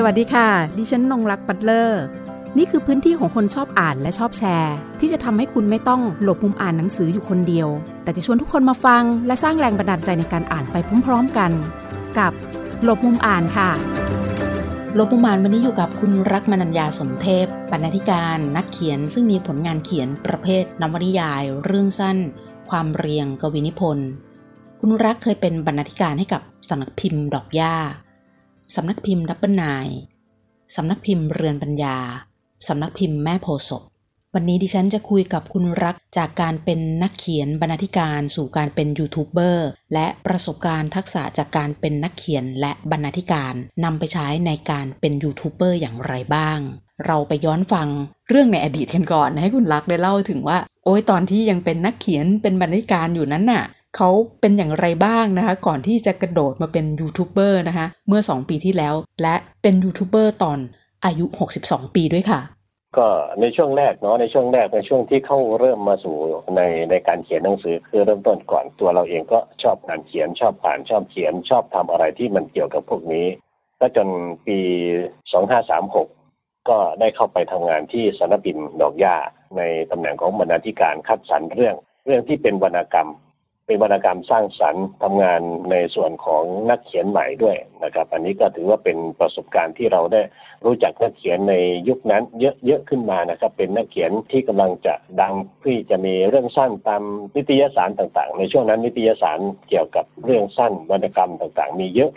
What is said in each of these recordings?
สวัสดีค่ะ ดิฉันนงรักปัตเลอร์ นี่คือพื้นที่ของคนชอบอ่านและชอบแชร์ ที่จะทำให้คุณไม่ต้องหลบมุมอ่านหนังสืออยู่คนเดียว แต่จะชวนทุกคนมาฟัง และสร้างแรงบันดาลใจในการอ่านไปพร้อมๆกัน กับหลบมุมอ่านค่ะ หลบมุมอ่านวันนี้อยู่กับคุณรักมนัญญาสมเทพบรรณาธิการนักเขียนซึ่งมีผลงานเขียนประเภทนวนิยาย เรื่องสั้น ความเรียงกวีนิพนธ์คุณรักเคยเป็นบรรณาธิการให้กับสำนักพิมพ์ดอกหญ้า สำนักพิมพ์ดับเบิลนายสำนักพิมพ์เรือนปัญญา สำนักพิมพ์แม่โพศพวันนี้ดิฉันจะคุยกับคุณรักจากการเป็นนักเขียนบรรณาธิการสู่การเป็นยูทูบเบอร์และประสบการณ์ทักษะจากการเป็นนักเขียนและบรรณาธิการนำไปใช้ในการเป็นยูทูบเบอร์อย่างไรบ้าง เราไปย้อนฟังเรื่องในอดีตกันก่อนให้คุณรักได้เล่าถึงว่า โอ้ยตอนที่ยังเป็นนักเขียนเป็นบรรณาธิการอยู่นั้นน่ะ เขาเป็นอย่างไรบ้างนะคะ ก่อนที่จะกระโดดมาเป็นยูทูบเบอร์นะคะ เมื่อ 2 ปีที่แล้ว และเป็นยูทูบเบอร์ตอนอายุ 62 ปีด้วยค่ะ ก็ในช่วงแรกเนาะในช่วงแรกในช่วงที่เข้าเริ่มมาสู่ในในการเขียนหนังสือคือเริ่มต้นก่อนตัวเราเองก็ชอบการเขียนชอบอ่านชอบเขียน ชอบทำอะไรที่มันเกี่ยวกับพวกนี้ก็จนปี 2536ก็ได้เข้าไปทำงานที่สนบินดอกหญ้าในตำแหน่งของบรรณาธิการคัดสรรเรื่อง เรื่องที่เป็นวรรณกรรม เป็นวรรณกรรมสร้างสรรค์ทำงานในส่วนของนักเขียนใหม่ด้วยนะครับ อันนี้ก็ถือว่าเป็นประสบการณ์ที่เราได้รู้จักนักเขียนในยุคนั้นเยอะๆขึ้นมานะครับ เป็นนักเขียนที่กำลังจะดังที่จะมีเรื่องสั้นตามนิตยสารต่างๆ ในช่วงนั้นนิตยสารเกี่ยวกับเรื่องสั้นวรรณกรรมต่างๆ มีเยอะ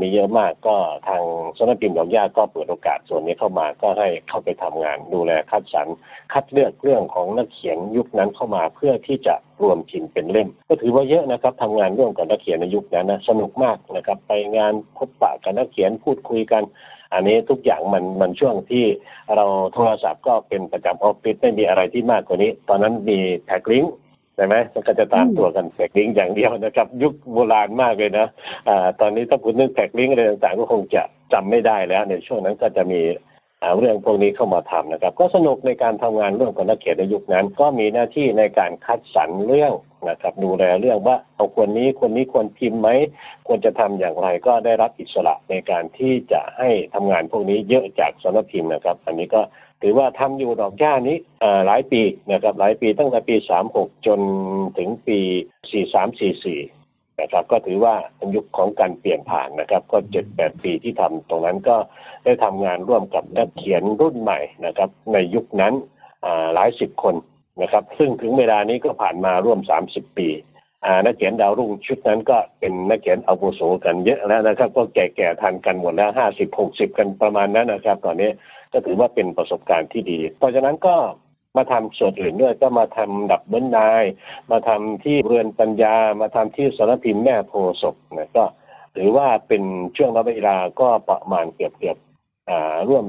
มีเยอะมากก็ทางสนับพิมพ์ดอกหญ้าก็เปิดโอกาสส่วนนี้เข้ามาก็ให้เข้าไปทำงานดูแลคัดสรรคัดเลือกเรื่องของนักเขียนยุคนั้นเข้ามาเพื่อที่จะรวมพิมพ์เป็นเล่ม ก็ถือว่าเยอะนะครับทำงานร่วมกับนักเขียนในยุคนั้นนะสนุกมากนะครับ ไปงานพบปะกับนักเขียนพูดคุยกัน อันนี้ทุกอย่างมันมันช่วงที่เราโทรศัพท์ก็เป็นประจำออฟฟิศไม่มีอะไรที่มากกว่านี้ ตอนนั้นมีแพ็กลิงก์ ใช่ไหมมันก็จะตามตัวกันแพ็กลิงก์อย่างเดียวนะครับ ยุคโบราณมากเลยนะอ่าตอนนี้ถ้าคุณนึกแพ็กลิงก์อะไรต่างๆก็คงจะจำไม่ได้แล้ว ในช่วงนั้นก็จะมี เรื่องพวกนี้เข้ามาทำนะครับ ก็สนุกในการทำงานร่วมกับนักเขียนในยุคนั้น ก็มีหน้าที่ในการคัดสรรเรื่องนะครับดูแลเรื่องว่าเอาคนนี้คนนี้ควรพิมพ์ไหมควรจะทำอย่างไรก็ได้รับอิสระในการที่จะให้ทำงานพวกนี้เยอะจากสำนักพิมพ์นะครับ อันนี้ก็ถือว่าทำอยู่ดอกหญ้านี้หลายปีนะครับหลายปีตั้งแต่ปี 36 จนถึงปี 43 44 นะครับ ก็ถือว่าเป็นยุคของการเปลี่ยนผ่านนะครับ ก็7-8ปีที่ทำตรงนั้นก็ได้ทำงานร่วมกับนักเขียนรุ่นใหม่นะครับ ในยุคนั้นหลายสิบคนนะครับ ซึ่งถึงเวลานี้ก็ผ่านมาร่วม30ปีนักเขียนดาวรุ่งชุดนั้นก็เป็นนักเขียนอาวุโสกันเยอะแล้วนะครับ ก็แก่ๆทันกันหมดแล้วห้าสิบหกสิบกันประมาณนั้นนะครับ ตอนนี้ก็ถือว่าเป็นประสบการณ์ที่ดี เพราะฉะนั้นก็ มาทำส่วนอื่นด้วยก็มาทำดับเบิลนาย มาทำที่เรือนปัญญา มาทำที่สารพิมพ์แม่โพศพนะก็ถือว่าเป็นช่วงระยะเวลาก็ประมาณเกือบเกือบร่วม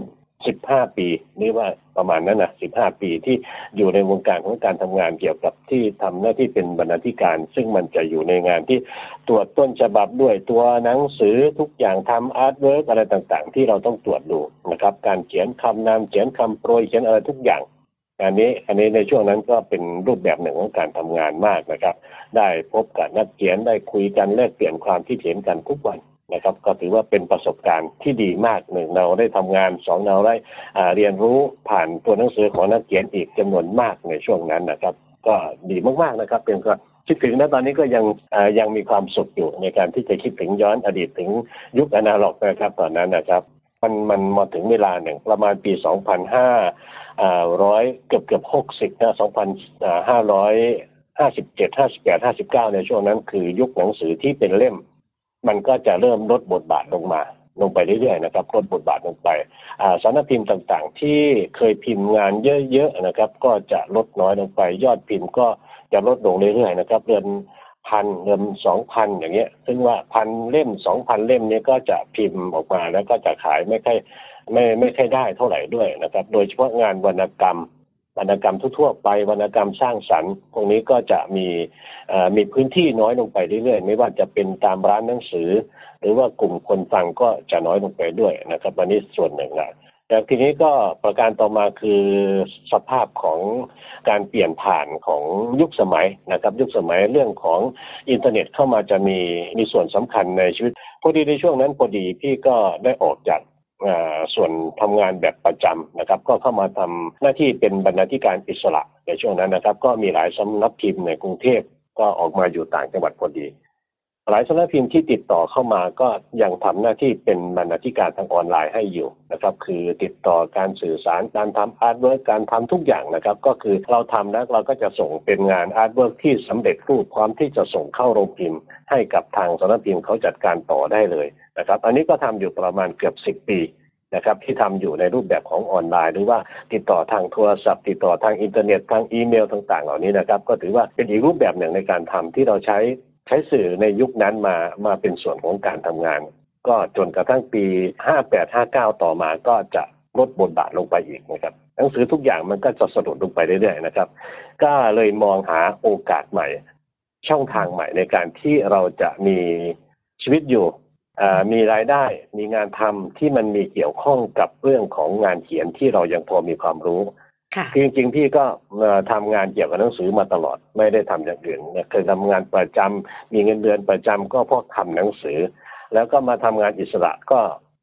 สิบห้าปีนี่ว่าประมาณนั้นนะสิบห้าปีที่อยู่ในวงการของการทำงานเกี่ยวกับที่ทำหน้าที่เป็นบรรณาธิการ ซึ่งมันจะอยู่ในงานที่ตรวจต้นฉบับด้วยตัวหนังสือทุกอย่างทำ artwork อะไรต่างๆ ที่เราต้องตรวจดูนะครับ การเขียนคำนำเขียนคำโปรยเขียนอะไรทุกอย่าง อันนี้อันนี้ในช่วงนั้นก็เป็นรูปแบบหนึ่งของการทำงานมากนะครับ ได้พบกับนักเขียนได้คุยกันแลกเปลี่ยนความคิดเห็นกันทุกวันนะครับ ก็ถือว่าเป็นประสบการณ์ที่ดีมากหนึ่งเราได้ทำงานสองเราได้เรียนรู้ผ่านตัวหนังสือของนักเขียนอีกจำนวนมากในช่วงนั้นนะครับ ก็ดีมากๆนะครับ เป็นก็คิดถึงนะตอนนี้ก็ยังยังมีความสุขอยู่ในการที่จะคิดถึงย้อนอดีตถึงยุคอนาล็อกนะครับ ตอนนั้นนะครับ มันมันมาถึงเวลาหนึ่งประมาณปี2,500 ร้อยเกือบเกือบหกสิบนะ2,500 57 58 59ในช่วงนั้นคือยุคหนังสือที่เป็นเล่ม มันก็จะเริ่มลดบทบาทลงมา ลงไปเรื่อยๆนะครับลดบทบาทลงไปสารพิมพ์ต่างๆ ที่เคยพิมพ์งานเยอะๆนะครับ ก็จะลดน้อยลงไป ยอดพิมพ์ก็จะลดลงเรื่อยๆนะครับเดือนพันเดือนสองพันอย่างเงี้ย ซึ่งว่าพันเล่มสองพันเล่มนี้ก็จะพิมพ์ออกมาแล้วก็จะขายไม่ค่อย ไม่ไม่ค่ได้เท่าไหร่ด้วยนะครับ โดยเฉพาะงานวรรณกรรมวรรณกรรมทั่วไปวรรณกรรมสร้างสรรค์ตรงนี้ก็จะมีมีพื้นที่น้อยลงไปเรื่อยๆ ไม่ว่าจะเป็นตามร้านหนังสือ หรือว่ากลุ่มคนฟังก็จะน้อยลงไปด้วยนะครับอันนี้ส่วนหนึ่งนะแต่ทีนี้ก็ประการต่อมาคือสภาพของการเปลี่ยนผ่านของยุคสมัยนะครับ ยุคสมัยเรื่องของอินเทอร์เน็ตเข้ามาจะมีมีส่วนสำคัญในชีวิตพอดีในช่วงนั้นพอดีพี่ก็ได้ออกจาก ส่วนทำงานแบบประจำนะครับ ก็เข้ามาทำหน้าที่เป็นบรรณาธิการอิสระในช่วงนั้นนะครับ ก็มีหลายสำนักพิมพ์ในกรุงเทพก็ออกมาอยู่ต่างจังหวัดพอดี หลายสำนักพิมพ์ที่ติดต่อเข้ามาก็ยังทำหน้าที่เป็นบรรณาธิการทางออนไลน์ให้อยู่นะครับคือติดต่อการสื่อสารการทำ artwork การทำทุกอย่างนะครับ ก็คือเราทำแล้วเราก็จะส่งเป็นงาน artwork ที่สำเร็จรูปพร้อมที่จะส่งเข้าโรงพิมพ์ ให้กับทางสำนักพิมพ์เขาจัดการต่อได้เลยนะครับ อันนี้ก็ทำอยู่ประมาณเกือบสิบปีนะครับที่ทำอยู่ในรูปแบบของออนไลน์ หรือว่าติดต่อทางโทรศัพท์ ติดต่อทางอินเทอร์เน็ตทางอีเมลต่าง ๆ เหล่านี้นะครับ ก็ถือว่าเป็นอีกรูปแบบหนึ่งในการทำที่เราใช้ ใช้สื่อในยุคนั้นมามาเป็นส่วนของการทำงาน ก็จนกระทั่งปี 58-59 ต่อมาก็จะลดบทบาทลงไปอีกนะครับหนังสือทุกอย่างมันก็จะสะดุดลงไปเรื่อยๆนะครับ ก็เลยมองหาโอกาสใหม่ ช่องทางใหม่ในการที่เราจะมีชีวิตอยู่มีรายได้มีงานทำที่มันมีเกี่ยวข้องกับเรื่องของงานเขียนที่เรายังพอมีความรู้ จริงๆพี่ก็ทำงานเกี่ยวกับหนังสือมาตลอดไม่ได้ทำอย่างอื่นเคยทำงานประจำมีเงินเดือนประจำก็เพราะทำหนังสือ แล้วก็มาทำงานอิสระก็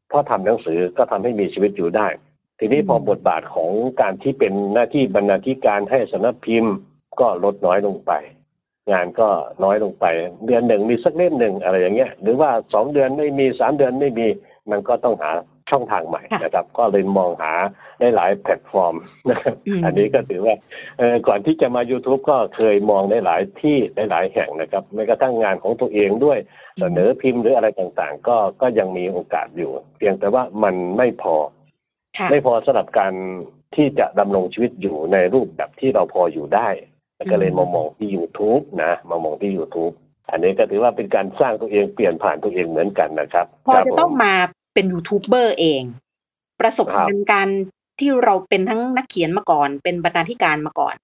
เพราะทำหนังสือก็ทำให้มีชีวิตอยู่ได้ ทีนี้พอบทบาทของการที่เป็นหน้าที่บรรณาธิการให้สำนักพิมพ์ก็ลดน้อยลงไป งานก็น้อยลงไป เดือนหนึ่งมีสักเล่มหนึ่งอะไรอย่างเงี้ย หรือว่าสองเดือนไม่มีสามเดือนไม่มีมันก็ต้องหา ช่องทางใหม่นะครับ ก็เลยมองหาได้หลายแพลตฟอร์มนะครับอันนี้ก็ถือว่าก่อนที่จะมา YouTube ก็เคยมองได้หลายที่ได้หลายแห่งนะครับแม้กระทั่งงานของตัวเองด้วยเสนอพิมพ์หรืออะไรต่างๆ ก็ก็ยังมีโอกาสอยู่ เพียงแต่ว่ามันไม่พอ ไม่พอสำหรับการที่จะดำรงชีวิตอยู่ในรูปแบบที่เราพออยู่ได้ก็เลยมามองที่ YouTube นะมามองที่ YouTube อันนี้ก็ถือว่าเป็นการสร้างตัวเองเปลี่ยนผ่านตัวเองเหมือนกันนะครับ พอจะต้องมา เป็นยูทูบเบอร์เอง ประสบการณ์การที่เราเป็นทั้งนักเขียนมาก่อน เป็นบรรณาธิการมาก่อน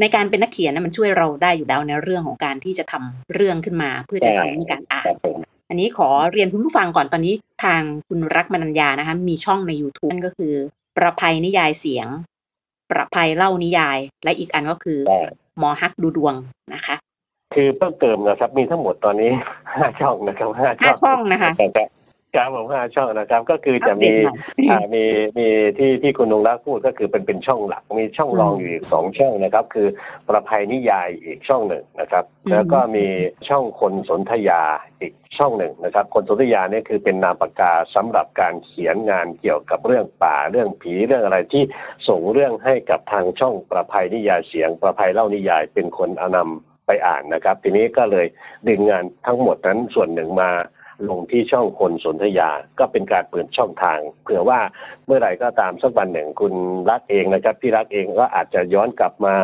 ในการเป็นนักเขียนนะมันช่วยเราได้อยู่แล้วในเรื่องของการที่จะทำเรื่องขึ้นมาเพื่อจะทำให้การอ่าน อันนี้ขอเรียนคุณผู้ฟังก่อนตอนนี้ทางคุณรักมนัญญานะคะ มีช่องใน YouTube นั่นก็คือ ประภัยนิยายเสียง ประภัยเล่านิยาย และอีกอันก็คือหมอฮักดูดวงนะคะ คือเพิ่มเติมนะครับ มีทั้งหมดตอนนี้ห้าช่องนะครับห้าช่องนะคะ ครับผมห้าช่องนะครับ ก็คือจะมีมีมีที่ที่คุณนงรักพูดก็คือเป็นเป็นช่องหลัก มีช่องรองอยู่อีกสองช่องนะครับ คือประภัยนิยายอีกช่องหนึ่งนะครับ แล้วก็มีช่องคนสนธยาอีกช่องหนึ่งนะครับ คนสนธยาเนี่ยคือเป็นนามปากกาสำหรับการเขียนงานเกี่ยวกับเรื่องป่าเรื่องผีเรื่องอะไรที่ส่งเรื่องให้กับทางช่องประภัยนิยายเสียง ประภัยเล่านิยายเป็นคนอนำไปอ่านนะครับ ทีนี้ก็เลยดึงงานทั้งหมดนั้นส่วนหนึ่งมา ลงที่ช่องคนสนธยา ก็เป็นการเปิดช่องทาง เผื่อว่าเมื่อไหร่ก็ตามสักวันหนึ่งคุณรักเองนะครับพี่รักเองก็อาจจะย้อนกลับมา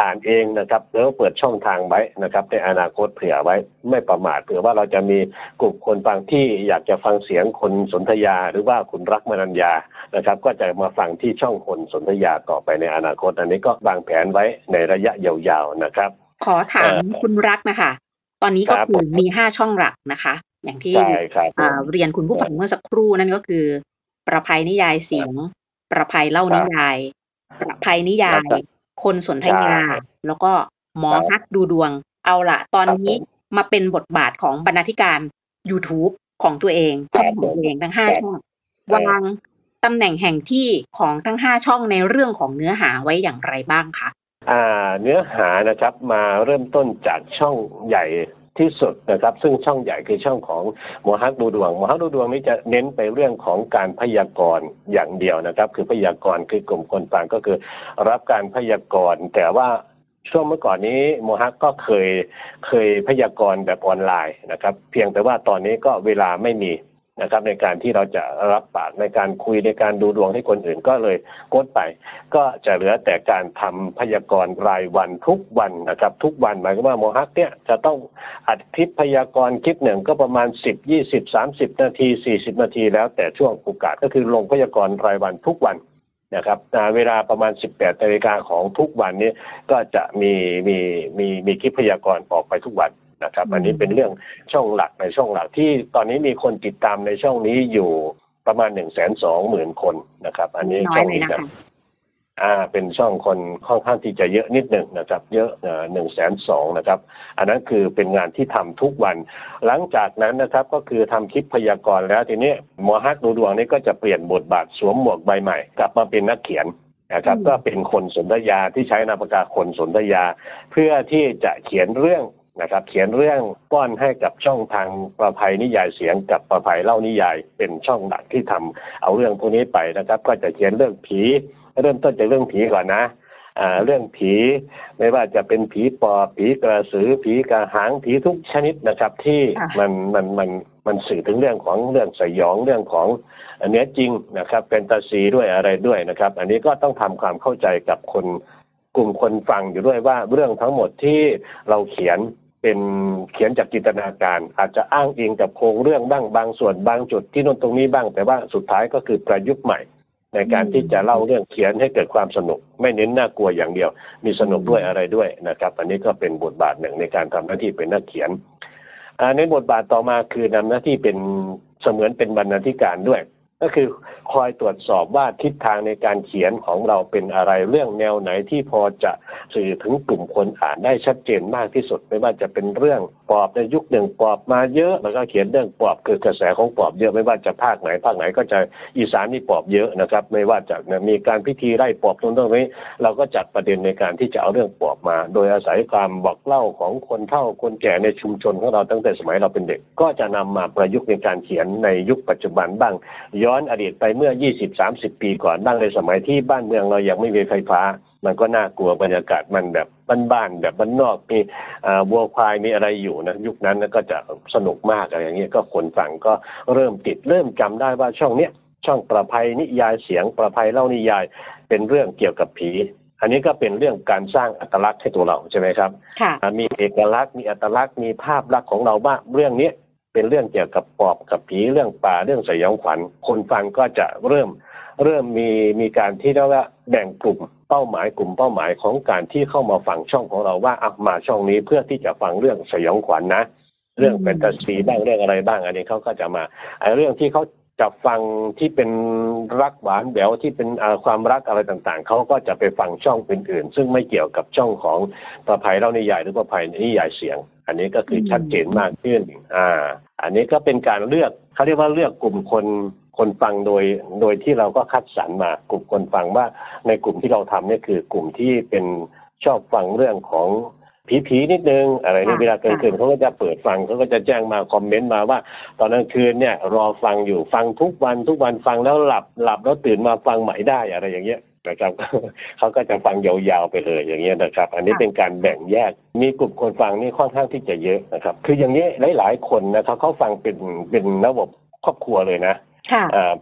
อ่านเองนะครับแล้วเปิดช่องทางไว้นะครับในอนาคตเผื่อไว้ไม่ประมาทเผื่อว่าเราจะมีกลุ่มคนฟังที่อยากจะฟังเสียงคนสนธยา หรือว่าคุณรักมนัญญานะครับ ก็จะมาฟังที่ช่องคนสนธยาต่อไปในอนาคต อันนี้ก็วางแผนไว้ในระยะยาวๆนะครับ ขอถามคุณรักนะคะ ตอนนี้ก็คือมีห้าช่องหลักนะคะ อย่างที่เรียนคุณผู้ฟังเมื่อสักครู่นั่นก็คือ ประภัยนิยายเสียง ประภัยเล่านิยาย ประภัยนิยาย คนสนทนาแล้วก็หมอฮักดูดวง เอาละตอนนี้มาเป็นบทบาทของบรรณาธิการ YouTube ของตัวเองช่องของตัวเองทั้งห้าช่องวางตำแหน่งแห่งที่ของทั้งห้าช่องในเรื่องของเนื้อหาไว้อย่างไรบ้างคะอ่าเนื้อหานะครับมาเริ่มต้นจากช่องใหญ่ ที่สุดนะครับ ซึ่งช่องใหญ่คือช่องของโมฮักดูดวงโมฮักดูดวงนี้จะเน้นไปเรื่องของการพยากรณ์อย่างเดียวนะครับ คือพยากรณ์คือกลุ่มคนฟังก็คือ รับการพยากรณ์แต่ว่าช่วงเมื่อก่อนนี้โมฮักก็เคยเคยพยากรณ์แบบออนไลน์นะครับ เพียงแต่ว่าตอนนี้ก็เวลาไม่มี นะครับในการที่เราจะรับปากในการคุยในการดูดวงให้คนอื่นก็เลยกดไป ก็จะเหลือแต่การทำพยากรณ์รายวันทุกวันนะครับทุกวันหมายความว่าโมฮักเนี่ยจะต้องอัดคลิปพยากรณ์คลิปหนึ่งก็ประมาณ 10 20 30 นาที 40 นาที แล้วแต่ช่วงโอกาสก็คือลงพยากรณ์รายวันทุกวันนะครับเวลาประมาณ 18นาฬิกาของทุกวันนี้ก็จะมีมีมีมีคลิปพยากรณ์ออกไปทุกวัน นะครับ อันนี้เป็นเรื่องช่องหลักในช่องหลักที่ตอนนี้มีคนติดตามในช่องนี้อยู่ประมาณหนึ่งแสนสองหมื่นคนนะครับ อันนี้ช่องนี้ครับอ่าเป็นช่องคนค่อนข้างที่จะเยอะนิดหนึ่งนะครับ เยอะหนึ่งแสนสองนะครับ อันนั้นคือเป็นงานที่ทำทุกวัน หลังจากนั้นนะครับก็คือทำคลิปพยากรณ์แล้วทีนี้หมอฮักดูดวงนี้ก็จะเปลี่ยนบทบาทสวมหมวกใบใหม่ กลับมาเป็นนักเขียนนะครับก็เป็นคนสนธยาที่ใช้นามปากกาคนสนธยา เพื่อที่จะเขียนเรื่อง นะครับเขียนเรื่องป้อนให้กับช่องทางประภัยนิยายเสียงกับประภัยเล่านิยายเป็นช่องหลักที่ทำเอาเรื่องพวกนี้ไปนะครับ ก็จะเขียนเรื่องผี เริ่มต้นจากเรื่องผีก่อนนะอ่าเรื่องผีไม่ว่าจะเป็นผีปอบผีกระสือผีกระหังผีทุกชนิดนะครับ ที่มันมันมันมันสื่อถึงเรื่องของเรื่องสยองเรื่องของอันนี้จริงนะครับแฟนตาซีด้วยอะไรด้วยนะครับ อันนี้ก็ต้องทำความเข้าใจกับคนกลุ่มคนฟังอยู่ด้วยว่าเรื่องทั้งหมดที่เราเขียน เป็นเขียนจากจินตนาการ อาจจะอ้างอิงกับโครงเรื่องบ้างบางส่วนบางจุดที่นนตรงนี้บ้าง แต่ว่าสุดท้ายก็คือประยุกต์ใหม่ ในการที่จะเล่าเรื่องเขียนให้เกิดความสนุก ไม่เน้นน่ากลัวอย่างเดียว มีสนุกด้วยอะไรด้วยนะครับ อันนี้ก็เป็นบทบาทหนึ่งในการทำหน้าที่เป็นนักเขียนในบทบาทต่อมาคือนำหน้าที่เป็นเสมือนเป็นบรรณาธิการด้วย ก็คือคอยตรวจสอบว่าทิศทางในการเขียนของเราเป็นอะไรเรื่องแนวไหนที่พอจะสื่อถึงกลุ่มคนอ่านได้ชัดเจนมากที่สุด ไม่ว่าจะเป็นเรื่องปอบในยุคหนึ่งปอบมาเยอะแล้วก็เขียนเรื่องปอบคือกระแสของปอบเยอะไม่ว่าจะภาคไหนภาคไหนก็จะอีสานนี่ปอบเยอะนะครับ ไม่ว่าจะมีการพิธีไล่ปอบตรงตรงนี้ เราก็จัดประเด็นในการที่จะเอาเรื่องปอบมา โดยอาศัยความบอกเล่าของคนเฒ่าคนแก่ในชุมชนของเราตั้งแต่สมัยเราเป็นเด็ก ก็จะนำมาประยุกต์ในการเขียนในยุคปัจจุบันบ้างย้อนอดีตไปเมื่อ 20-30 ปีก่อนบ้างในสมัยที่บ้านเมืองเรายังไม่มีไฟฟ้า มันก็น่ากลัวบรรยากาศมันแบบบ้านๆแบบบ้านนอกมีวัวควายมีอะไรอยู่นะยุคนั้นก็จะสนุกมากอะไรอย่างเงี้ยก็คนฟังก็เริ่มติดเริ่มจำได้ว่าช่องเนี้ยช่องประภัยนิยายเสียงประภัยเล่านิยายเป็นเรื่องเกี่ยวกับผีอันนี้ก็เป็นเรื่องการสร้างอัตลักษณ์ให้ตัวเราใช่ไหมครับ มีเอกลักษณ์มีอัตลักษณ์มีภาพลักษณ์ของเราว่าเรื่องนี้ เป็นเรื่องเกี่ยวกับปอบกับผีเรื่องป่าเรื่องสยองขวัญ คนฟังก็จะเริ่มเริ่มมีมีการที่เรียกว่าแบ่งกลุ่มเป้าหมายกลุ่มเป้าหมายของการที่เข้ามาฟังช่องของเราว่าอะมาช่องนี้เพื่อที่จะฟังเรื่องสยองขวัญนนะ เรื่องแฟนตาซีบ้างเรื่องอะไรบ้าง อันนี้เขาก็จะมาไอ้เรื่องที่เขาจะฟังที่เป็นรักหวานแหววที่เป็นความรักอะไรต่างๆ เขาก็จะไปฟังช่องอื่นๆ ซึ่งไม่เกี่ยวกับช่องของประภัยเล่านิยายหรือประภัยนิยายเสียง อันนี้ก็คือชัดเจนมากขึ้นอ่า อันนี้ก็เป็นการเลือกเขาเรียกว่าเลือกกลุ่มคนคนฟังโดยโดยที่เราก็คัดสรรมากลุ่มคนฟังว่าในกลุ่มที่เราทำเนี่ยคือกลุ่มที่เป็นชอบฟังเรื่องของผีๆนิดนึงอะไรในเวลากลางคืนเขาก็จะเปิดฟังเขาก็จะแจ้งมาคอมเมนต์มาว่า ตอนกลางคืนเนี่ย รอฟังอยู่ฟังทุกวันทุกวันฟังแล้วหลับหลับแล้วตื่นมาฟังใหม่ได้อะไรอย่างเงี้ย นะครับเขาก็จะฟังยาวๆไปเลยอย่างเงี้ยนะครับ อันนี้เป็นการแบ่งแยก มีกลุ่มคนฟังนี่ค่อนข้างที่จะเยอะนะครับ คืออย่างนี้หลายๆคนนะครับเขาฟังเป็นเป็นระบบครอบครัวเลยนะ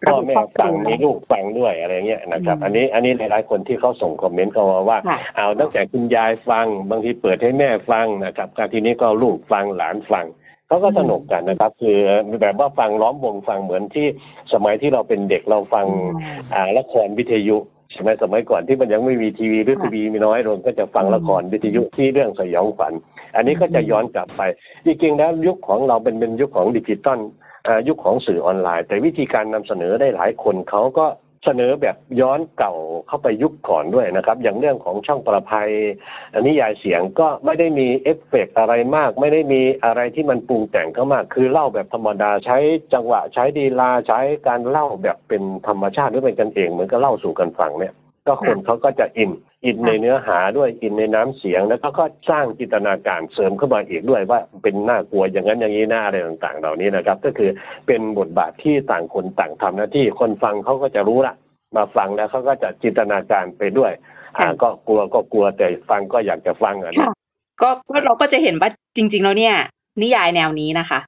พ่อแม่ฟังมีลูกฟังด้วยอะไรเงี้ยนะครับ อันนี้อันนี้หลายๆคนที่เขาส่งคอมเมนต์เข้ามาว่า เอาตั้งแต่คุณยายฟังบางทีเปิดให้แม่ฟังนะครับการทีนี้ก็ลูกฟังหลานฟังเขาก็สนุกกันนะครับ คือแบบว่าฟังล้อมวงฟังเหมือนที่สมัยที่เราเป็นเด็กเราฟังอ่าละครวิทยุ ใช่ไหมสมัยก่อนที่มันยังไม่มีทีวีหรือทีวีมีน้อยลงก็จะฟังละครวิทยุที่เรื่องสยองขวัญอันนี้ก็จะย้อนกลับไปจริงๆแล้วยุคของเราเป็นเป็นยุคของดิจิตอลยุคของสื่อออนไลน์ แต่วิธีการนำเสนอได้หลายคนเขาก็ เสนอแบบย้อนเก่าเข้าไปยุคก่อนด้วยนะครับ อย่างเรื่องของช่องประภัยนิยายเสียงก็ไม่ได้มีเอฟเฟกอะไรมาก ไม่ได้มีอะไรที่มันปรุงแต่งเข้ามาคือเล่าแบบธรรมดาใช้จังหวะใช้ลีลาใช้การเล่าแบบเป็นธรรมชาติหรือเป็นกันเองเหมือนกับเล่าสู่กันฟังเนี่ย ก็คนเขาก็จะอิน อินในเนื้อหาด้วยอินในน้ำเสียง แล้วก็ก็สร้างจินตนาการเสริมเข้ามาอีกด้วยว่าเป็นน่ากลัวอย่างนั้นอย่างนี้น่าอะไรต่างๆ เหล่านี้นะครับ ก็คือเป็นบทบาทที่ต่างคนต่างทำหน้าที่คนฟังเขาก็จะรู้ละมาฟังแล้วเขาก็จะจินตนาการไปด้วยอ่าก็กลัวก็กลัวแต่ฟังก็อยากจะฟังอะก็เราก็จะเห็นว่าจริง ๆ แล้วเนี่ย นิยายแนวนี้นะคะ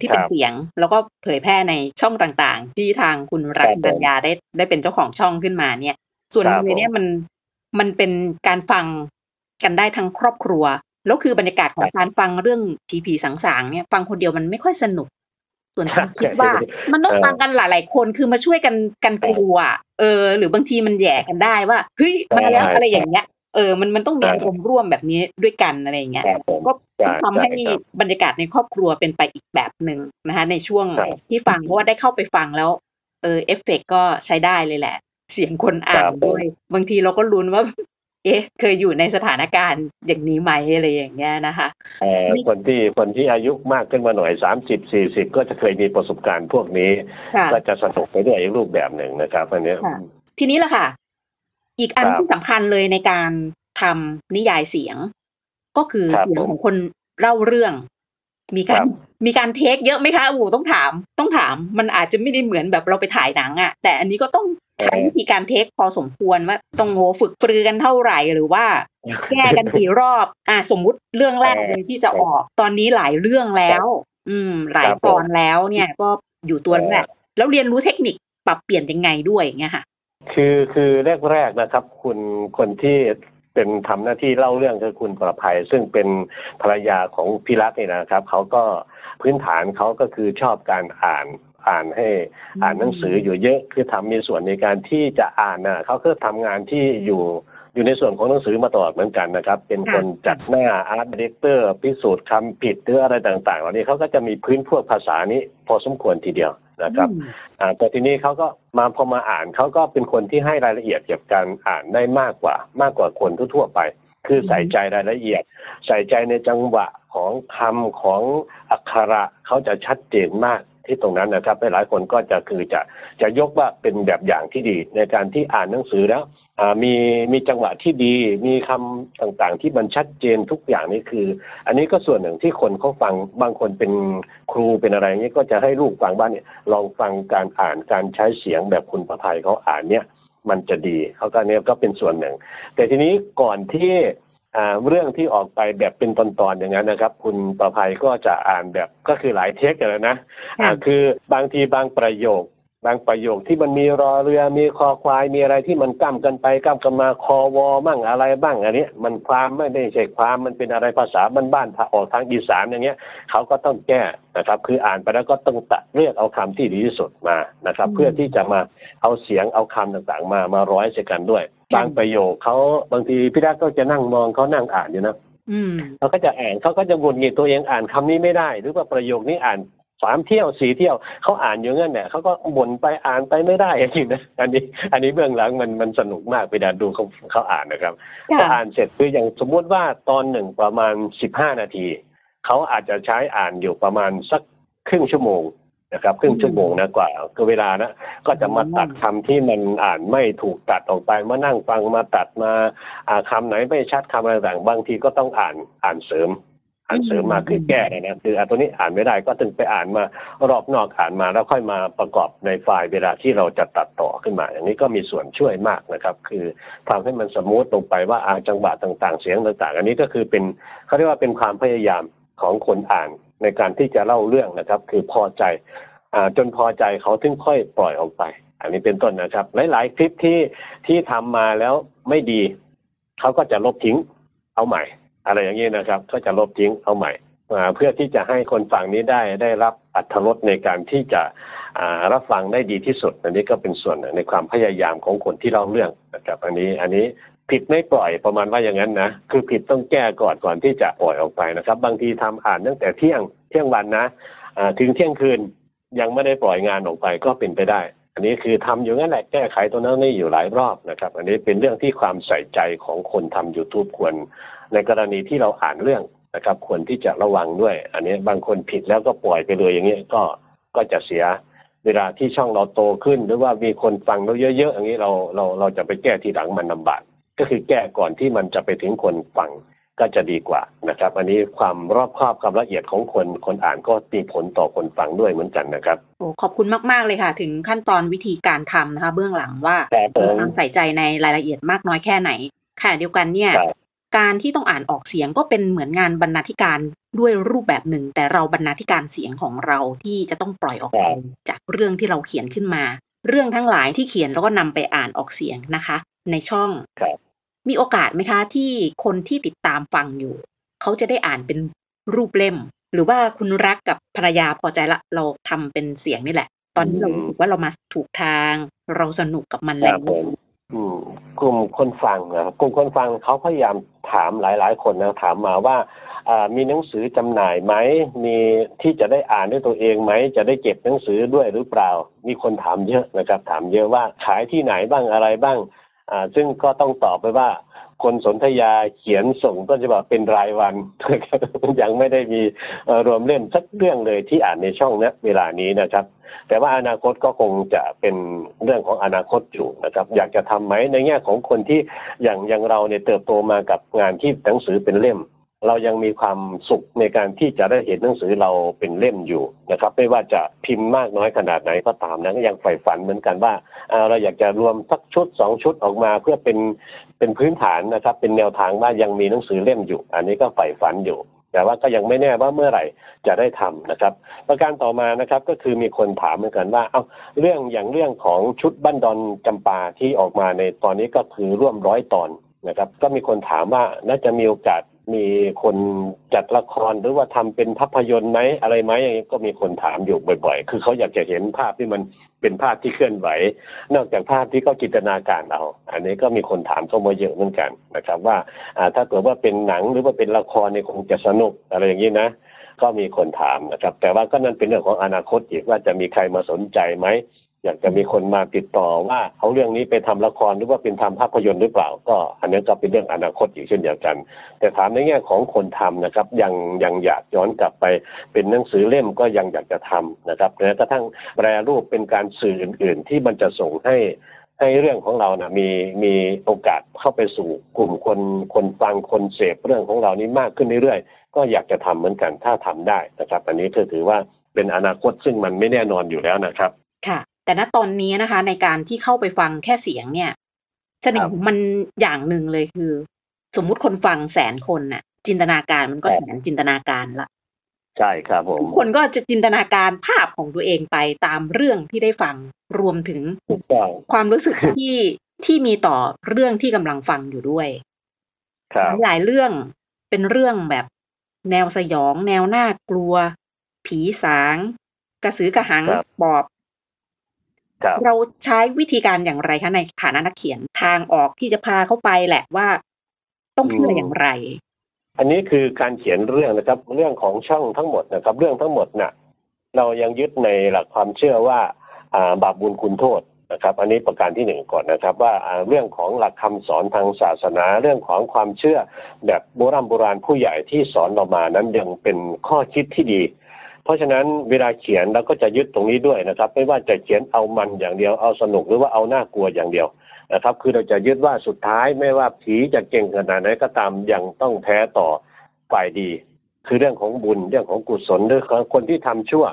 ที่เป็นเสียงแล้วก็เผยแพร่ในช่องต่างๆ ที่ทางคุณรัตนัญญาได้ได้เป็นเจ้าของช่องขึ้นมาเนี่ย ส่วนหนึ่งเลยเนี่ยมัน มันเป็นการฟังกันได้ทั้งครอบครัว แล้วคือบรรยากาศของการฟังเรื่องผีผีสางๆเนี่ย ฟังคนเดียวมันไม่ค่อยสนุก ส่วนผมคิดว่า มันต้องฟังกันหลายๆคนคือมาช่วยกันกันกลัว เออ หรือบางทีมันแย่กันได้ว่าเฮ้ยมาแล้วอะไรอย่างเงี้ยเออ มัน มันต้องมีอารมณ์ร่วมแบบนี้ด้วยกันอะไรเงี้ย ก็ทำให้บรรยากาศในครอบครัวเป็นไปอีกแบบหนึ่งนะคะในช่วงที่ฟังเพราะว่าได้เข้าไปฟังแล้ว เออ เอฟเฟกก็ใช้ได้เลยแหละ เสียงคนอ่านด้วย บางทีเราก็ลุ้นว่า เอ๊ะ เคยอยู่ในสถานการณ์อย่างนี้ไหมอะไรอย่างเงี้ยนะคะคนที่คนที่อายุมากขึ้นมาหน่อยสามสิบสี่สิบก็จะเคยมีประสบการณ์พวกนี้ ก็จะสนุกไปด้วยอีกรูปแบบหนึ่งนะครับอันนี้ทีนี้แหละค่ะ อีกอันที่สำคัญเลยในการทำนิยายเสียง ก็คือเสียงของคนเล่าเรื่อง มีการมีการเทคเยอะไหมคะโอ้ต้องถาม ต้องถาม มันอาจจะไม่ได้เหมือนแบบเราไปถ่ายหนังอะ่ะแต่อันนี้ก็ต้อง ใช้วิธีการเทคพอสมควรว่าต้องโงฝึกปรือกันเท่าไหร่หรือว่า แก้กันกี่รอบอ่าสมมุติเรื่องแรกเลยที่จะออกตอนนี้หลายเรื่องแล้ว อืม หลายตอนแล้วเนี่ยก็อยู่ตัวแรกแล้วเรียนรู้เทคนิคปรับเปลี่ยนยังไงด้วยอย่างเงี้ยค่ะ คือคือแรกๆนะครับ คุณคนที่เป็นทำหน้าที่เล่าเรื่องคือคุณประภัย ซึ่งเป็นภรรยาของพี่รักนี่นะครับเขาก็พื้นฐานเขาก็คือชอบการอ่าน อ่านให้อ่านหนังสืออยู่เยอะคือทำมีส่วนในการที่จะอ่านนะเขาคือทำงานที่อยู่อยู่ในส่วนของหนังสือมาตลอดเหมือนกันนะครับ เป็นคนจัดหน้าอาร์ตดีเตอร์พิสูจน์คำผิดหรืออะไรต่างๆเหล่านี้เขาก็จะมีพื้นพวกภาษานี้พอสมควรทีเดียวนะครับอ่าแต่ทีนี้เขาก็มาพอมาอ่านเขาก็เป็นคนที่ให้รายละเอียดเกี่ยวกับการอ่านได้มากกว่า มากกว่าคนทั่วๆไป คือใส่ใจรายละเอียด ใส่ใจในจังหวะของคำของอักขระเขาจะชัดเจนมาก ที่ตรงนั้นนะครับหลายคนก็จะคือจะจะยกว่าเป็นแบบอย่างที่ดี ในการที่อ่านหนังสือแล้วมีมีจังหวะที่ดี มีคำต่างๆ ที่มันชัดเจนทุกอย่างนี่คือ อันนี้ก็ส่วนหนึ่งที่คนเขาฟังบางคนเป็นครูเป็นอะไรนี้ก็จะให้ลูกฟังบ้านเนี่ยลองฟังการอ่านการใช้เสียงแบบคุณประภัยเขาอ่านเนี่ยมันจะดีเขาก็เนี่ยก็เป็นส่วนหนึ่ง แต่ทีนี้ก่อนที่ เรื่องที่ออกไปแบบเป็นตอนๆอย่างนั้นนะครับ คุณประภัยก็จะอ่านแบบก็คือหลายเทคกันแล้วนะคือบางทีบางประโยค บางประโยคที่มันมีรอเรือมีคอควายมีอะไรที่มันก้ากันไปก้ากันมาคอวอมั่งอะไรบ้างอันนี้มันความไม่ได้ใช่ความมันเป็นอะไรภาษาบ้านๆออกทางอีสานอย่างเงี้ยเขาก็ต้องแก้นะครับ คืออ่านไปแล้วก็ต้องตัดเลือกเอาคำที่ดีที่สุดมานะครับ เพื่อที่จะมาเอาเสียงเอาคำต่างๆ มามาร้อยใส่กันด้วย บางประโยคเขาบางทีพี่ดักก็จะนั่งมองเขานั่งอ่านอยู่นะเขาก็จะอ่านเขาก็จะหงุดหงิดตัวเองอ่านคำนี้ไม่ได้ หรือว่าประโยคนี้อ่านสามเที่ยวสี่เที่ยวเขาอ่านอยู่งั้นเนี่ยเขาก็บ่นไปอ่านไปไม่ได้จริงนะอันนี้ อันนี้เบื้องหลังมันมันสนุกมากไปดาดูเขาเขาอ่านนะครับเขาอ่านเสร็จคืออย่างสมมุติว่าตอนหนึ่งประมาณสิบห้านาทีเขาอาจจะใช้อ่านอยู่ประมาณสักครึ่งชั่วโมง นะครับครึ่งชั่วโมงนะกว่าก็เวลานะก็จะมาตัดคำที่มันอ่านไม่ถูกตัดออกไปมานั่งฟังมาตัดมาอ่าคำไหนไม่ชัดคำอะไรต่างบางทีก็ต้องอ่านอ่านเสริม อ่านเสริมมาคือแก้นะคืออ่าตัวนี้อ่านไม่ได้ก็ถึงไปอ่านมารอบนอกอ่านมาแล้วค่อยมาประกอบในไฟล์เวลาที่เราจะตัดต่อขึ้นมา อย่างนี้ก็มีส่วนช่วยมากนะครับ คือทำให้มันสมูทตรงไปว่าอาจังหวะต่าง ๆ เสียงต่าง ๆ อันนี้ก็คือเป็นเขาเรียกว่าเป็นความพยายามของคนอ่าน ในการที่จะเล่าเรื่องนะครับ คือพอใจอจนพอใจเขาถึงค่อยปล่อยออกไป อันนี้เป็นต้นนะครับ หลาย ๆ คลิปที่ที่ทำมาแล้วไม่ดี เขาก็จะลบทิ้งเอาใหม่ อะไรอย่างนี้นะครับ ก็จะลบทิ้งเอาใหม่เพื่อที่จะให้คนฟังนี้ได้ได้รับอัตรสในการที่จะรับฟังได้ดีที่สุด อันนี้ก็เป็นส่วนในความพยายามของคนที่เล่าเรื่องนะครับอันนี้อันนี้ ผิดไม่ปล่อยประมาณว่าอย่างนั้นนะคือผิดต้องแก้ก่อนก่อนที่จะปล่อยออกไปนะครับ บางทีทำอ่านตั้งแต่เที่ยงเที่ยงวันนะถึงเที่ยงคืนยังไม่ได้ปล่อยงานออกไปก็เป็นไปได้ อันนี้คือทำอยู่งั้นแหละแก้ไขตัวนั้นนี่อยู่หลายรอบนะครับ อันนี้เป็นเรื่องที่ความใส่ใจของคนทำ YouTube ควร ในกรณีที่เราอ่านเรื่องนะครับ ควรที่จะระวังด้วย อันนี้บางคนผิดแล้วก็ปล่อยไปเลยอย่างนี้ก็ก็จะเสียเวลาที่ช่องเราโตขึ้น หรือว่ามีคนฟังเราเยอะๆอย่างนี้เราเราเราจะไปแก้ทีหลังมันลาบาก ก็คือแก้ก่อนที่มันจะไปถึงคนฟังก็จะดีกว่านะครับ อันนี้ความรอบคอบความละเอียดของคนคนอ่านก็มีผลต่อคนฟังด้วยเหมือนกันนะครับโอ้ขอบคุณมาก ๆ เลยค่ะ ถึงขั้นตอนวิธีการทำนะคะ เบื้องหลังว่าความใส่ใจในรายละเอียดมากน้อยแค่ไหนค่ะเดียวกันเนี่ย การที่ต้องอ่านออกเสียงก็เป็นเหมือนงานบรรณาธิการด้วยรูปแบบหนึ่ง แต่เราบรรณาธิการเสียงของเราที่จะต้องปล่อยออกไปจากเรื่องที่เราเขียนขึ้นมา เรื่องทั้งหลายที่เขียนแล้วก็นำไปอ่านออกเสียงนะคะ ในช่อง มีโอกาสไหมคะที่คนที่ติดตามฟังอยู่ เขาจะได้อ่านเป็นรูปเล่ม หรือว่าคุณรักกับภรรยาพอใจละเราทำเป็นเสียงนี่แหละ ตอนนี้เราถูว่าเรามาถูกทาง เราสนุกกับมันแล้วกลุ่มคนฟังนะครับกลุ่มคนฟังเขาพยายามถามหลาย ๆ คนนะถามมาว่ามีหนังสือจำหน่ายไหมมีที่จะได้อ่านด้วยตัวเองไหมจะได้เก็บหนังสือด้วยหรือเปล่า มีคนถามเยอะนะครับ ถามเยอะว่าขายที่ไหนบ้างอะไรบ้าง อ่าซึ่งก็ต้องตอบไปว่า คนสนธยาเขียนส่งต้นฉบับเป็นรายวัน ยังไม่ได้มีรวมเล่มสักเรื่องเลยที่อ่านในช่องนี้เวลานี้นะครับ แต่ว่าอนาคตก็คงจะเป็นเรื่องของอนาคตอยู่นะครับ อยากจะทำไหมในแง่ของคนที่อย่างอย่างเราเนี่ยเติบโตมากับงานที่หนังสือเป็นเล่ม เรายังมีความสุขในการที่จะได้เห็นหนังสือเราเป็นเล่มอยู่นะครับ ไม่ว่าจะพิมพ์มากน้อยขนาดไหนก็ตามนะก็ยังใฝ่ฝันเหมือนกันว่าเราอยากจะรวมสักชุดสองชุดออกมาเพื่อเป็นเป็นพื้นฐานนะครับ เป็นแนวทางว่ายังมีหนังสือเล่มอยู่ อันนี้ก็ใฝ่ฝันอยู่แต่ว่าก็ยังไม่แน่ว่าเมื่อไหร่จะได้ทำนะครับ ประการต่อมานะครับก็คือมีคนถามเหมือนกันว่า เอาเรื่องอย่างเรื่องของชุดบ้านดอนจำปาที่ออกมาในตอนนี้ก็คือร่วมร้อยตอนนะครับ ก็มีคนถามว่าน่าจะมีโอกาส มีคนจัดละครหรือว่าทำเป็นภาพยนตร์ไหมอะไรไหมอย่างนี้ก็มีคนถามอยู่บ่อย ๆ คือเขาอยากจะเห็นภาพที่มันเป็นภาพที่เคลื่อนไหว นอกจากภาพที่เขาจินตนาการเอา อันนี้ก็มีคนถามเข้ามาเยอะเหมือนกันนะครับ ว่าถ้าเกิดว่าเป็นหนังหรือว่าเป็นละครเนี่ยคงจะสนุกอะไรอย่างนี้นะก็มีคนถามนะครับ แต่ว่าก็นั่นเป็นเรื่องของอนาคตอีกว่าจะมีใครมาสนใจไหม อยากจะมีคนมาติดต่อว่าเขาเรื่องนี้ไปทำละครหรือว่าเป็นทำภาพยนตร์หรือเปล่า ก็อันนี้ก็เป็นเรื่องอนาคตอีกเช่นเดียวกัน แต่ถามในแง่ของคนทำนะครับ ยังยังอยากย้อนกลับไปเป็นหนังสือเล่มก็ยังอยากจะทำนะครับแม้กระทั่งแปรรูปเป็นการสื่ออื่น ๆ ที่มันจะส่งให้ให้เรื่องของเรานะมีมีโอกาสเข้าไปสู่กลุ่มคนคนฟังคนเสพเรื่องของเรานี้มากขึ้นเรื่อยๆ ก็อยากจะทำเหมือนกันถ้าทำได้นะครับ อันนี้ก็ถือว่าเป็นอนาคตซึ่งมันไม่แน่นอนอยู่แล้วนะครับ แต่ณตอนนี้นะคะ ในการที่เข้าไปฟังแค่เสียงเนี่ยเสน่ห์มันอย่างหนึ่งเลยคือ สมมุติคนฟังแสนคนน่ะ จินตนาการมันก็แสนจินตนาการละใช่ครับผมคนก็จะจินตนาการภาพของตัวเองไปตามเรื่องที่ได้ฟังรวมถึงความรู้สึกที่ที่มีต่อเรื่องที่กำลังฟังอยู่ด้วยหลายเรื่องเป็นเรื่องแบบแนวสยอง แนวน่ากลัว ผีสาง กระสือกระหังปอบ เราใช้วิธีการอย่างไรคะในฐานะนักเขียนทางออกที่จะพาเขาไปแหละว่าต้องเชื่ออย่างไร อันนี้คือการเขียนเรื่องนะครับ เรื่องของช่องทั้งหมดนะครับ เรื่องทั้งหมดน่ะ เรายังยึดในหลักความเชื่อว่าบาปบุญคุณโทษนะครับ อันนี้ประการที่หนึ่งก่อนนะครับ ว่าเรื่องของหลักคำสอนทางศาสนา เรื่องของความเชื่อแบบโบราณโบราณผู้ใหญ่ที่สอนเรามานั้นยังเป็นข้อคิดที่ดี เพราะฉะนั้นเวลาเขียนเราก็จะยึดตรงนี้ด้วยนะครับ ไม่ว่าจะเขียนเอามันอย่างเดียวเอาสนุกหรือว่าเอาน่ากลัวอย่างเดียวนะครับ คือเราจะยึดว่าสุดท้ายไม่ว่าผีจะเก่งขนาดไหนก็ตามยังต้องแพ้ต่อฝ่ายดี คือเรื่องของบุญเรื่องของกุศลหรือคนที่ทำชั่ว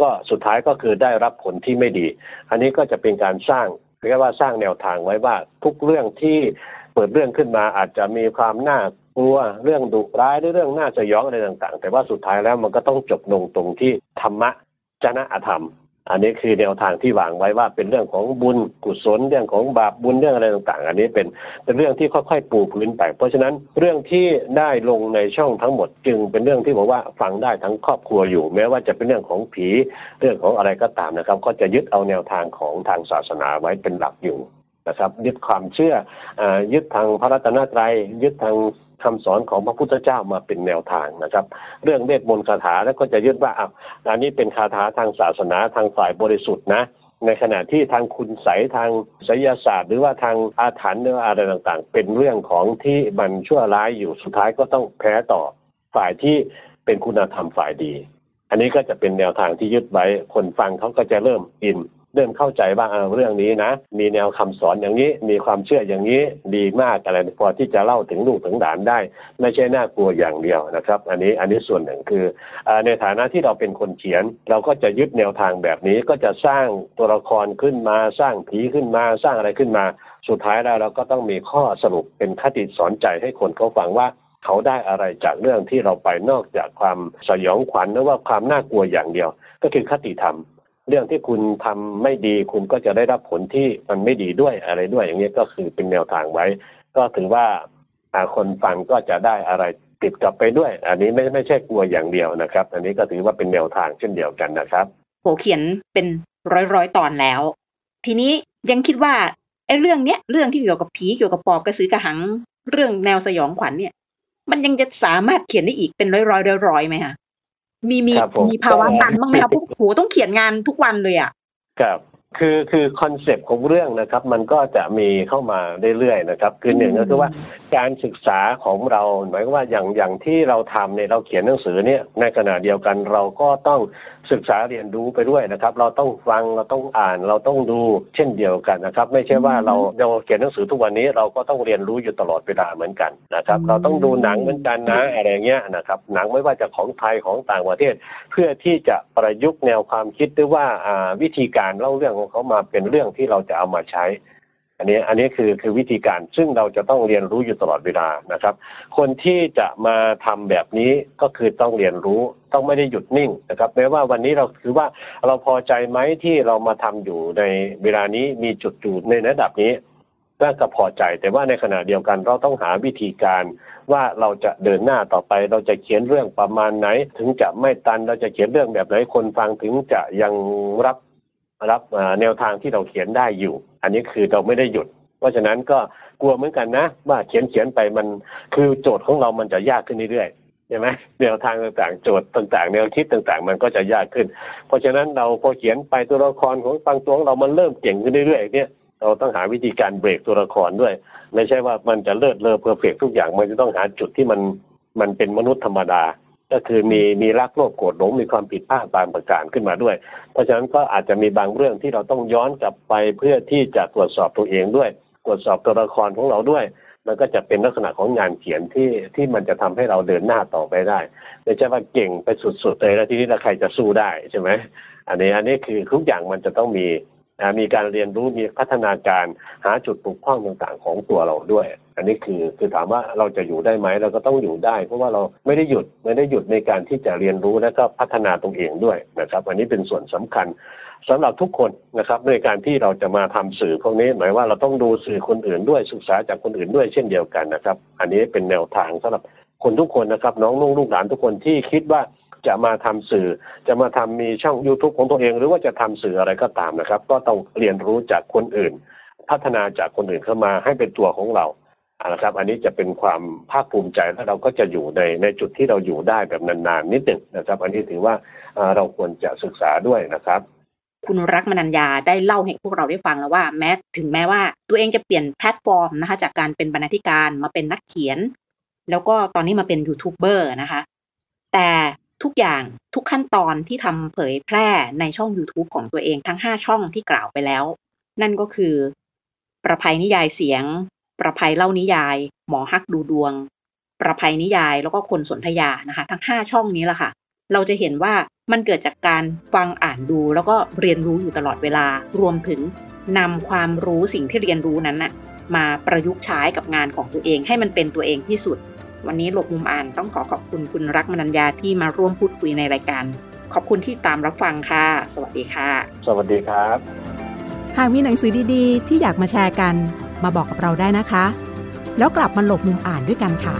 ก็สุดท้ายก็คือได้รับผลที่ไม่ดี อันนี้ก็จะเป็นการสร้างเรียกว่าสร้างแนวทางไว้ว่าทุกเรื่องที่เปิดเรื่องขึ้นมาอาจจะมีความน่า กลัวเรื่องดุร้ายหรือเรื่องน่าสยองอะไรต่าง ๆ แต่ว่าสุดท้ายแล้วมันก็ต้องจบลงตรงที่ธรรมะจนะอธรรม อันนี้คือแนวทางที่วางไว้ว่าเป็นเรื่องของบุญกุศลเรื่องของบาปบุญเรื่องอะไรต่างๆ อันนี้เป็นเป็นเรื่องที่ค่อยๆปูพื้นไป เพราะฉะนั้นเรื่องที่ได้ลงในช่องทั้งหมดจึงเป็นเรื่องที่บอกว่าฟังได้ทั้งครอบครัวอยู่ แม้ว่าจะเป็นเรื่องของผีเรื่องของอะไรก็ตามนะครับ ก็จะยึดเอาแนวทางของทางศาสนาไว้เป็นหลักอยู่นะครับยึดความเชื่ออยึดทางพระรัตนตรัยยึดทาง คำสอนของพระพุทธเจ้ามาเป็นแนวทางนะครับ เรื่องเวทมนต์คาถาแล้วก็จะยึดว่าอะอันนี้เป็นคาถาทางศาสนาทางฝ่ายบริสุทธิ์นะในขณะที่ทางคุณใสทางศิลศาสตร์ หรือว่าทางอาถรรพ์หรืออะไรต่างๆ เป็นเรื่องของที่มันชั่วร้ายอยู่สุดท้ายก็ต้องแพ้ต่อฝ่ายที่เป็นคุณธรรมฝ่ายดี อันนี้ก็จะเป็นแนวทางที่ยึดไว้คนฟังเขาก็จะเริ่มอิน เริ่มเข้าใจว่างเรื่องนี้นะ มีแนวคำสอนอย่างนี้ มีความเชื่ออย่างนี้ดีมากอะไรพอที่จะเล่าถึงลูกถึงหลานได้ ไม่ใช่น่ากลัวอย่างเดียวนะครับ อันนี้อันนี้ส่วนหนึ่งคือในฐานะที่เราเป็นคนเขียน เราก็จะยึดแนวทางแบบนี้ก็จะสร้างตัวละครขึ้นมาสร้างผีขึ้นมาสร้างอะไรขึ้นมา สุดท้ายแล้วเราก็ต้องมีข้อสรุปเป็นคติสอนใจให้คนเขาฟังว่าเขาได้อะไรจากเรื่องที่เราไปนอกจากความสยองขวัญหรือว่าความน่ากลัวอย่างเดียว ก็คือคติธรรม เรื่องที่คุณทำไม่ดีคุณก็จะได้รับผลที่มันไม่ดีด้วยอะไรด้วย อย่างนี้ก็คือเป็นแนวทางไว้ ก็ถือว่าคนฟังก็จะได้อะไรติดกลับไปด้วย อันนี้ไม่ไม่ใช่กลัวอย่างเดียวนะครับ อันนี้ก็ถือว่าเป็นแนวทางเช่นเดียวกันนะครับโหเขียนเป็นร้อยร้อยตอนแล้ว ทีนี้ยังคิดว่าไอ้เรื่องเนี้ยเรื่องที่เกี่ยวกับผีเกี่ยวกับปอบกระสือกระหัง เรื่องแนวสยองขวัญเนี่ย มันยังจะสามารถเขียนได้อีกเป็นร้อยร้อยร้อยไหมคะ มีมีมีภาวะตันบ้างไหมครับพวกโหต้องเขียนงานทุกวันเลยอะครับคือคือคอนเซปต์ของเรื่องนะครับ มันก็จะมีเข้ามาเรื่อยๆนะครับคือหนึ่งก็คือว่าการศึกษาของเราหมายว่าอย่างอย่างที่เราทำเนี่ยเราเขียนหนังสือเนี่ยในขณะเดียวกันเราก็ต้องศึกษาเรียนรู้ไปด้วยนะครับ เราต้องฟังเราต้องอ่านเราต้องดูเช่นเดียวกันนะครับ ไม่ใช่ว่าเราเราเขียนหนังสือทุกวันนี้เราก็ต้องเรียนรู้อยู่ตลอดเวลาเหมือนกันนะครับ เราต้องดูหนังเหมือนกันนะอะไรเงี้ยนะครับ หนังไม่ว่าจะของไทยของต่างประเทศ เพื่อที่จะประยุกต์แนวความคิดหรือว่าวิธีการเล่าเรื่องของเขามาเป็นเรื่องที่เราจะเอามาใช้ อันนี้อันนี้คือคือวิธีการซึ่งเราจะต้องเรียนรู้อยู่ตลอดเวลานะครับ คนที่จะมาทำแบบนี้ก็คือต้องเรียนรู้ต้องไม่ได้หยุดนิ่งนะครับแม้ว่าวันนี้เราคือว่าเราพอใจไหมที่เรามาทำอยู่ในเวลานี้มีจุดจูดในระดับนี้ก็พอใจ แต่ว่าในขณะเดียวกันเราต้องหาวิธีการว่าเราจะเดินหน้าต่อไป เราจะเขียนเรื่องประมาณไหน ถึงจะไม่ตันเราจะเขียนเรื่องแบบไหนคนฟังถึงจะยังรับ รับแนวทางที่เราเขียนได้อยู่ อันนี้คือเราไม่ได้หยุด เพราะฉะนั้นก็กลัวเหมือนกันนะ ว่าเขียนเขียนไปมันคือโจทย์ของเรามันจะยากขึ้นเรื่อยๆใช่ไหมแนวทางต่างๆ โจทย์ต่างๆ แนวคิดต่างๆ มันก็จะยากขึ้น เพราะฉะนั้นเราพอเขียนไปตัวละครของบางตัวของเรามันเริ่มเก่งขึ้นเรื่อยๆเนี่ยเราต้องหาวิธีการเบรกตัวละครด้วย ไม่ใช่ว่ามันจะเลิศเลอเพอร์เฟกทุกอย่างมันจะต้องหาจุดที่มันมันเป็นมนุษย์ธรรมดา ก็คือมีมีรักโลภโกรธหลงมีความผิดพลาดบางประการขึ้นมาด้วย เพราะฉะนั้นก็อาจจะมีบางเรื่องที่เราต้องย้อนกลับไปเพื่อที่จะตรวจสอบตัวเองด้วย ตรวจสอบตัวละครของเราด้วย มันก็จะเป็นลักษณะของงานเขียนที่ที่มันจะทำให้เราเดินหน้าต่อไปได้ไม่ใช่ว่าเก่งไปสุดๆเลยแล้วทีนี้ใครจะสู้ได้ใช่ไหมอันนี้อันนี้คือทุกอย่างมันจะต้องมี มีการเรียนรู้มีพัฒนาการหาจุดปลุกพ้องต่างๆ ของตัวเราด้วย อันนี้คือคือถามว่าเราจะอยู่ได้ไหมเราก็ต้องอยู่ได้ เพราะว่าเราไม่ได้หยุดไม่ได้หยุดในการที่จะเรียนรู้และก็พัฒนาตัวเองด้วยนะครับ อันนี้เป็นส่วนสำคัญสำหรับทุกคนนะครับในการที่เราจะมาทำสื่อพวกนี้หมายว่าเราต้องดูสื่อคนอื่นด้วยศึกษาจากคนอื่นด้วยเช่นเดียวกันนะครับ อันนี้เป็นแนวทางสำหรับคนทุกคนนะครับ น้องลูกหลานทุกคนที่คิดว่า จะมาทำสื่อ จะมาทำมีช่อง YouTube ของตัวเอง หรือว่าจะทำสื่ออะไรก็ตามนะครับ ก็ต้องเรียนรู้จากคนอื่น พัฒนาจากคนอื่นเข้ามาให้เป็นตัวของเรานะครับ อันนี้จะเป็นความภาคภูมิใจและเราก็จะอยู่ในในจุดที่เราอยู่ได้แบบนานๆนิดหนึ่งนะครับ อันนี้ถือว่าเราควรจะศึกษาด้วยนะครับคุณรักมนัญญาได้เล่าให้พวกเราได้ฟังแล้วว่าแม้ถึงแม้ว่าตัวเองจะเปลี่ยนแพลตฟอร์มนะคะ จากการเป็นบรรณาธิการมาเป็นนักเขียน แล้วก็ตอนนี้มาเป็นยูทูบเบอร์นะคะ ทุกอย่างทุกขั้นตอนที่ทำเผยแพร่ในช่อง YouTube ของตัวเองทั้ง 5 ช่องที่กล่าวไปแล้ว นั่นก็คือ ประภัยนิยายเสียง ประภัยเล่านิยาย หมอฮักดูดวง ประภัยนิยายแล้วก็คนสนธยานะคะ ทั้ง 5 ช่องนี้แหละค่ะ เราจะเห็นว่ามันเกิดจากการฟังอ่านดูแล้วก็เรียนรู้อยู่ตลอดเวลา รวมถึงนำความรู้สิ่งที่เรียนรู้นั้นนะมาประยุกต์ใช้กับงานของตัวเองให้มันเป็นตัวเองที่สุด วันนี้หลบมุมอ่านต้องขอขอบคุณคุณรักมนัญญาที่มาร่วมพูดคุยในรายการ ขอบคุณที่ตามรับฟังค่ะ สวัสดีค่ะ สวัสดีครับ หากมีหนังสือดีๆ ที่อยากมาแชร์กัน มาบอกกับเราได้นะคะ แล้วกลับมาหลบมุมอ่านด้วยกันค่ะ